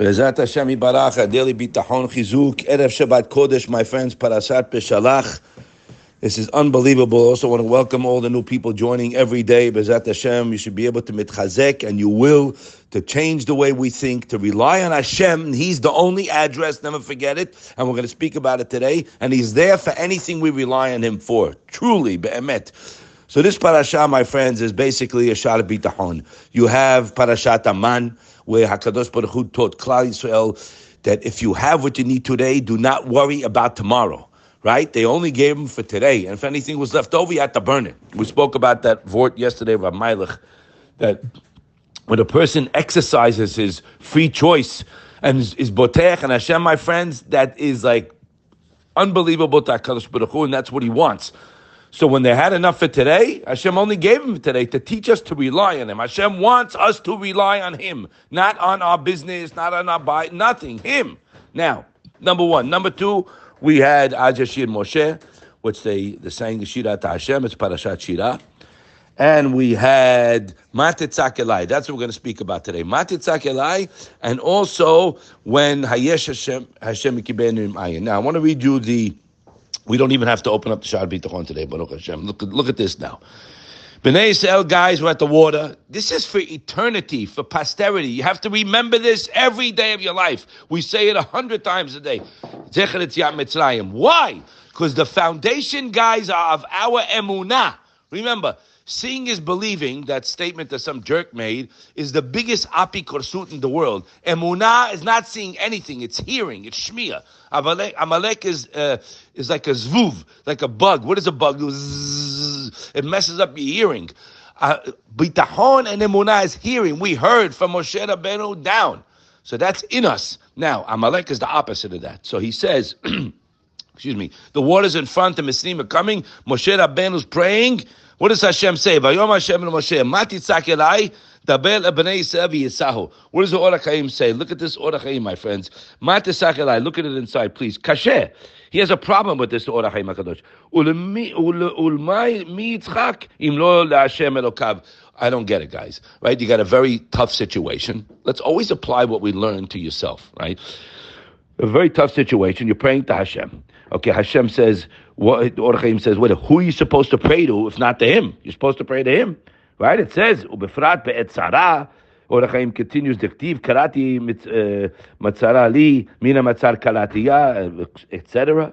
Bezat Hashem Yibarach, Adeli Bitachon Chizuk, Erev Shabbat Kodesh, my friends, Parashat Beshalach. This is unbelievable. Also want to welcome all the new people joining every day. Bezat Hashem, you should be able to mitchazek, and you will, to change the way we think, to rely on Hashem. He's the only address, never forget it. And we're going to speak about it today. And He's there for anything we rely on Him for. Truly, Be'emet. So this parasha, my friends, is basically a Shara Bitachon. You have Parashat Aman, where Hakadosh Baruch Hu taught Klal Yisrael that if you have what you need today, do not worry about tomorrow right? They only gave them for today. And if anything was left over, you had to burn it. We spoke about that vort yesterday, Rav Meilich, that when a person exercises his free choice and is, botech and Hashem, my friends, that is like unbelievable to HaKadosh Baruch Hu, and that's what he wants. So when they had enough for today, Hashem only gave him today to teach us to rely on him. Hashem wants us to rely on him, not on our business, not on our buy, nothing. Him. Now, number one. Number two, we had Az Yashir Moshe, which they the saying Shira to Hashem, it's Parashat Shira. And we had Matitzak Elai. That's what we're going to speak about today. Matitzak Elai, and also when Hayesh Hashem Hashem. Now I want to read you the. We don't even have to open up the Shad Bitachon today, Baruch Hashem. Look, look at this now. Bnei Yisrael guys were at the water. This is for eternity, for posterity. You have to remember this every day of your life. We say it a hundred times a day. Why? Because the foundation guys are of our emunah. Remember, seeing is believing, that statement that some jerk made, is the biggest apikorsut in the world. Emunah is not seeing anything, it's hearing, it's shmiyah. Amalek, Amalek is, uh, is like a zvuv, like a bug. What is a bug? It messes up your hearing. Uh, and emunah is hearing. We heard from Moshe Rabbeinu down. So that's in us. Now, Amalek is the opposite of that. So he says, excuse me, the waters in front, the Mitzrim are coming. Moshe Rabbeinu's praying. What does Hashem say? Vayom Hashem and Moshe, Mati elai, daber lebnei Yisrael v'yisahu. What does the Ohr HaChaim say? Look at this Ohr HaChaim, my friends. Mati elai, look at it inside, please. Kasher. He has a problem with this Ohr HaChaim HaKadosh. Ulmai mi yitzchak im lo la'Hashem elokav. I don't get it, guys. Right? You got a very tough situation. Let's always apply what we learn to yourself, right? a very tough situation. You're praying to Hashem. Okay, Hashem says, what Ohr HaChaim says, what who are you supposed to pray to if not to him? You're supposed to pray to him. Right? It says, Ubifrat be'etzara. Ohr HaChaim continues diktiv karati uh, matzara li mina matzar kalatiya etc.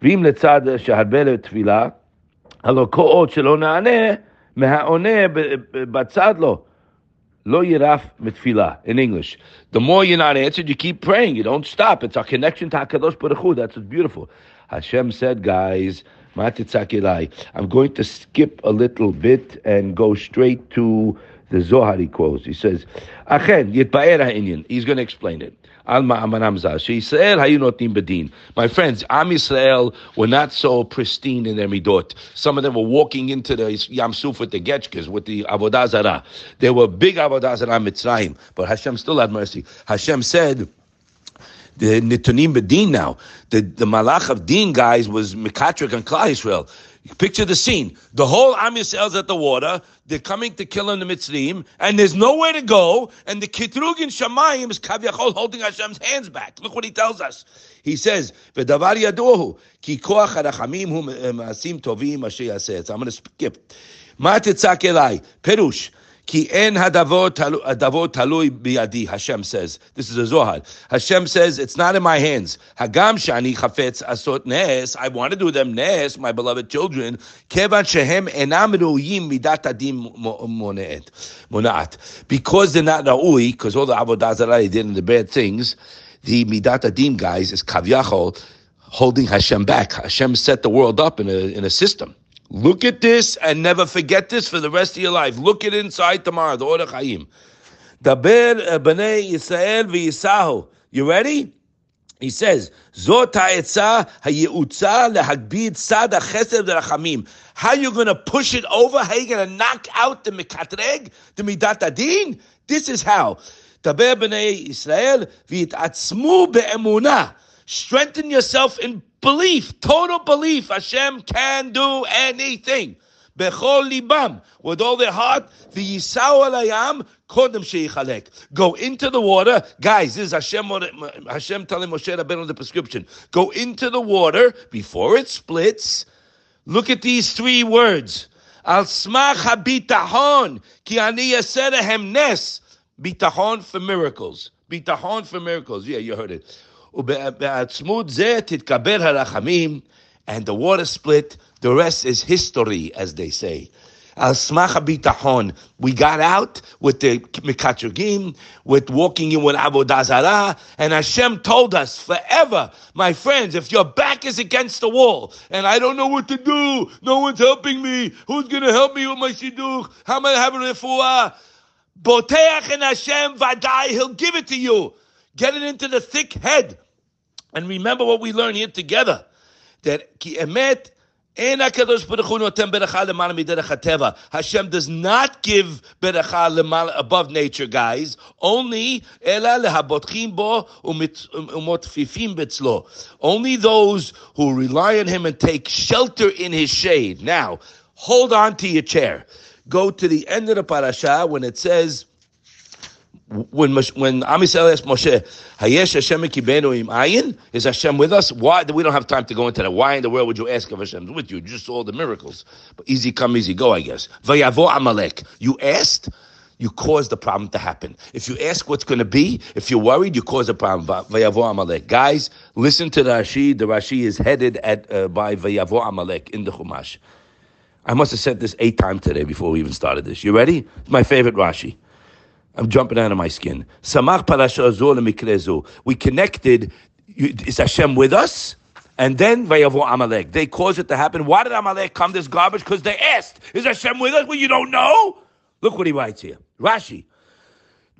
Vim לצד שהרבה לתפילה, הלא כל עוד שלא meha'oneh מהעונה Lo yiraf mitfila in English. The more you're not answered, you keep praying. You don't stop. It's our connection to Hakadosh Baruch Hu. That's what's beautiful. Hashem said, guys, I'm going to skip a little bit and go straight to the Zohar he quotes. He says, Achen He's going to explain it. Alma Amanamza. Yisrael hayunotim bedin. My friends, Am Yisrael were not so pristine in their midot. Some of them were walking into the Yam Suf with the Getchkas, with the Avodah Zarah. There were big Avodah Zarah Mitzrayim, but Hashem still had mercy. Hashem said, the Nitunim Bedin now, the, the Malach of Din guys was Mikatrik and Klal Yisrael. Picture the scene. The whole Am Yisrael's at the water. They're coming to kill in the Mitzrim, and there's nowhere to go. And the Kitrugin Shamayim is Kavyachol holding Hashem's hands back. Look what he tells us. He says, "V'davar yadohu ki koach harachamim hu eh, maasim tovim asher yaseh." So I'm going to skip. Ma tetzak elai perush. Ki en hadavot biyadi, Hashem says. This is a Zohar. Hashem says, it's not in my hands. Hagam shani chafetz asot nes. I want to do them nes, my beloved children. Kevan shehem enam ru'yim midat adim. Monaat. Because they're not ra'ui, because all the avodah zarah did and the bad things, the midat adim guys is kavyachol, holding Hashem back. Hashem set the world up in a, in a system. Look at this and never forget this for the rest of your life. Look at inside tomorrow, the Ohr HaChaim. Daber uh, b'nei Yisrael v'yisahu. You ready? He says, Zot ha'etza ha'yeutza lehagbid sad ha'chesed v'rachamim. How you going to push it over? How you going to knock out the mekatreg, the midat adin? This is how. Daber b'nei Yisrael v'yitatzmu be'emunah. Strengthen yourself in belief, total belief. Hashem can do anything. bechol libam, with all their heart, v'yisau alayam, kodem sheichalek. Go into the water. Guys, this is Hashem, Hashem telling Moshe Rabbeinu the prescription. Go into the water before it splits. Look at these three words. Al smach habitahon, ki ani nes. Bitahon for miracles. Bitahon for miracles. Yeah, you heard it. And the water split. The rest is history, as they say. Bitachon. We got out with the mikachugim, with walking in with avodah zarah, and Hashem told us forever, my friends, if your back is against the wall and I don't know what to do, no one's helping me. Who's going to help me with my shidduch? How am I having refuah? Boteach and Hashem vadai, He'll give it to you. Get it into the thick head. And remember what we learned here together. That ki emet Hashem does not give beracha above nature, guys. Only um, Only those who rely on Him and take shelter in His shade. Now, hold on to your chair. Go to the end of the parasha when it says when when Am asked Moshe, Hayesh Hashem im ayin? Is Hashem with us? Why? We don't have time to go into that. Why in the world would you ask if Hashem's with you? Just all the miracles. But easy come, easy go, I guess. Vayavo Amalek. You asked, you caused the problem to happen. If you ask what's going to be, if you're worried, you cause a problem. Vayavo Amalek. Guys, listen to the Rashi. The Rashi is headed at uh, by Vayavo Amalek in the Chumash. I must have said this eight times today before we even started this. You ready? It's my favorite Rashi. I'm jumping out of my skin. Samach parasha We connected. Is Hashem with us? And then Vayavo Amalek. They caused it to happen. Why did Amalek come this garbage? Because they asked, Is Hashem with us? Well, you don't know. Look what he writes here. Rashi.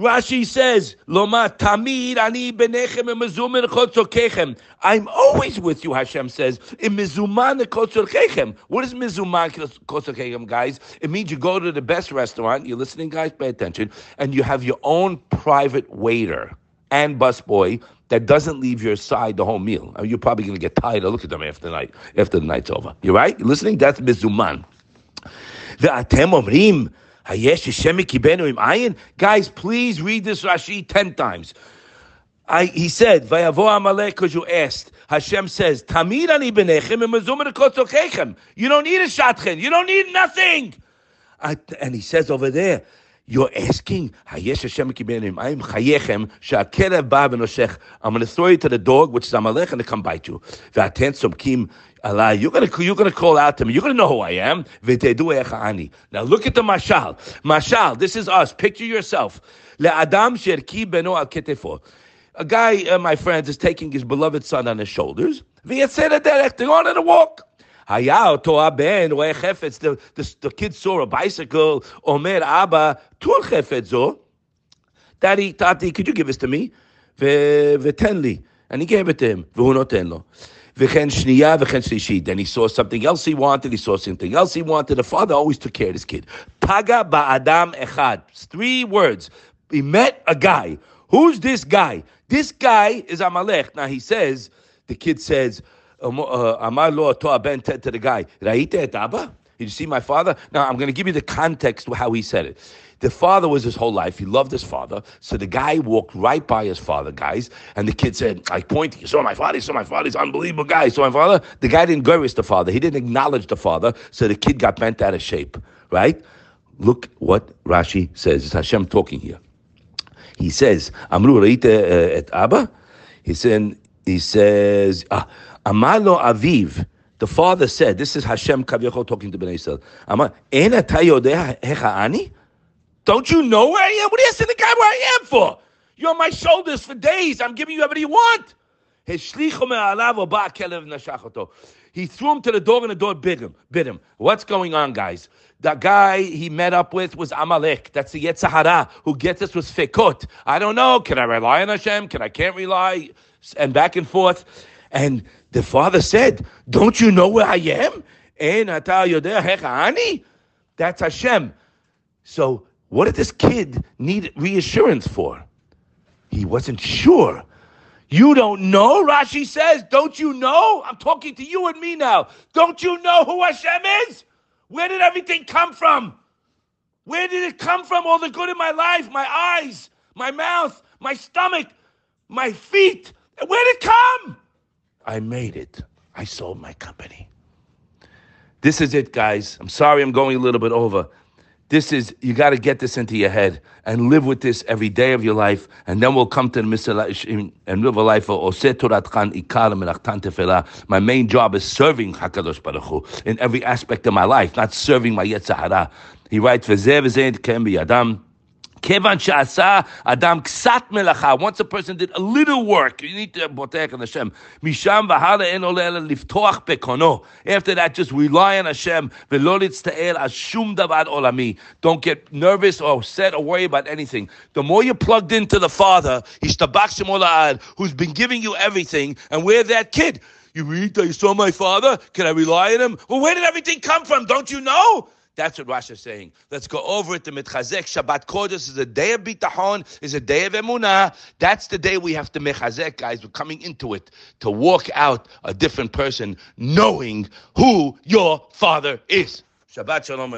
Rashi says, Loma tamid ani benechem mezuman. I'm always with you, Hashem says. In chotzokechem. What is mizuman chotzokechem, guys? It means you go to the best restaurant. You're listening, guys. Pay attention, and you have your own private waiter and busboy that doesn't leave your side the whole meal. You're probably going to get tired of looking at them after the night after the night's over. you're right? You're listening? That's mizuman. The atem omrim. Guys, please read this Rashi ten times. I, he said, because you asked. Hashem says, "Tamid ani You don't need a shatchen. You don't need nothing. I, and he says over there, you're asking, I'm going to throw you to the dog, which is Amalek, and to come bite you. You're gonna you're gonna call out to me. You're gonna know who I am. Now look at the mashal. Mashal. This is us. Picture yourself. A guy, uh, my friends, is taking his beloved son on his shoulders. They're on a walk. Hayao to Aben way chefetz. The the kid saw a bicycle. Omer Abba tun chefetzo. Daddy, Tati, could you give this to me? V'tenli. And he gave it to him. V'hu noten lo. V'chen shniya v'chen shlishi. Then he saw something else he wanted. He saw something else he wanted. The father always took care of his kid. Paga ba'adam echad. Three words. He met a guy. Who's this guy? This guy is Amalek. Now he says, the kid says, Amar lo to ben to the guy, Raite et Abba? Did you see my father? Now I'm going to give you the context of how he said it. The father was his whole life. He loved his father. So the guy walked right by his father, guys. And the kid said, I point, you saw my father, you saw my father, he's unbelievable guy. Saw my father. The guy didn't gurish the father. He didn't acknowledge the father. So the kid got bent out of shape, right? Look what Rashi says. It's Hashem talking here. He says, Amru uh, et Abba? He said, he says, ah, Amalo Aviv. The father said, "This is Hashem Kaviyachol talking to Bnei Yisrael. Ani? Don't you know where I am? What are you asking the guy where I am for? You're on my shoulders for days. I'm giving you everything you want." He threw him to the door and the door bit him. Bit him. What's going on, guys? The guy he met up with was Amalek. That's the Yetzer Hara who gets us with Fekot. I don't know. Can I rely on Hashem? Can I can't rely? And back and forth. And the father said, Don't you know where I am? That's Hashem. So, what did this kid need reassurance for? He wasn't sure. You don't know, Rashi says. Don't you know? I'm talking to you and me now. Don't you know who Hashem is? Where did everything come from? Where did it come from? All the good in my life, my eyes, my mouth, my stomach, my feet. Where did it come? I made it. I sold my company. This is it, guys. I'm sorry I'm going a little bit over. This is, you got to get this into your head and live with this every day of your life. And then we'll come to the Misal and live a life of My main job is serving HaKadosh Baruch Hu in every aspect of my life, not serving my Yetzer Hara. He writes, Kevan shasa adam ksat melacha. Once a person did a little work, you need to botek on Hashem. Misham v'hala en olel liftoach bekono. After that, just rely on Hashem. V'lo litzta'el ashum davar olami. Don't get nervous or upset or worry about anything. The more you're plugged into the Father, Ishtabach Shemola'ad, who's been giving you everything, and we're that kid. You read that you saw my father? Can I rely on him? Well, where did everything come from? Don't you know? That's what Rashi is saying. Let's go over it. The Mitchazek Shabbat Kodesh is a day of bitachon, is a day of emunah. That's the day we have to mechazek, guys. We're coming into it to walk out a different person, knowing who your father is. Shabbat Shalom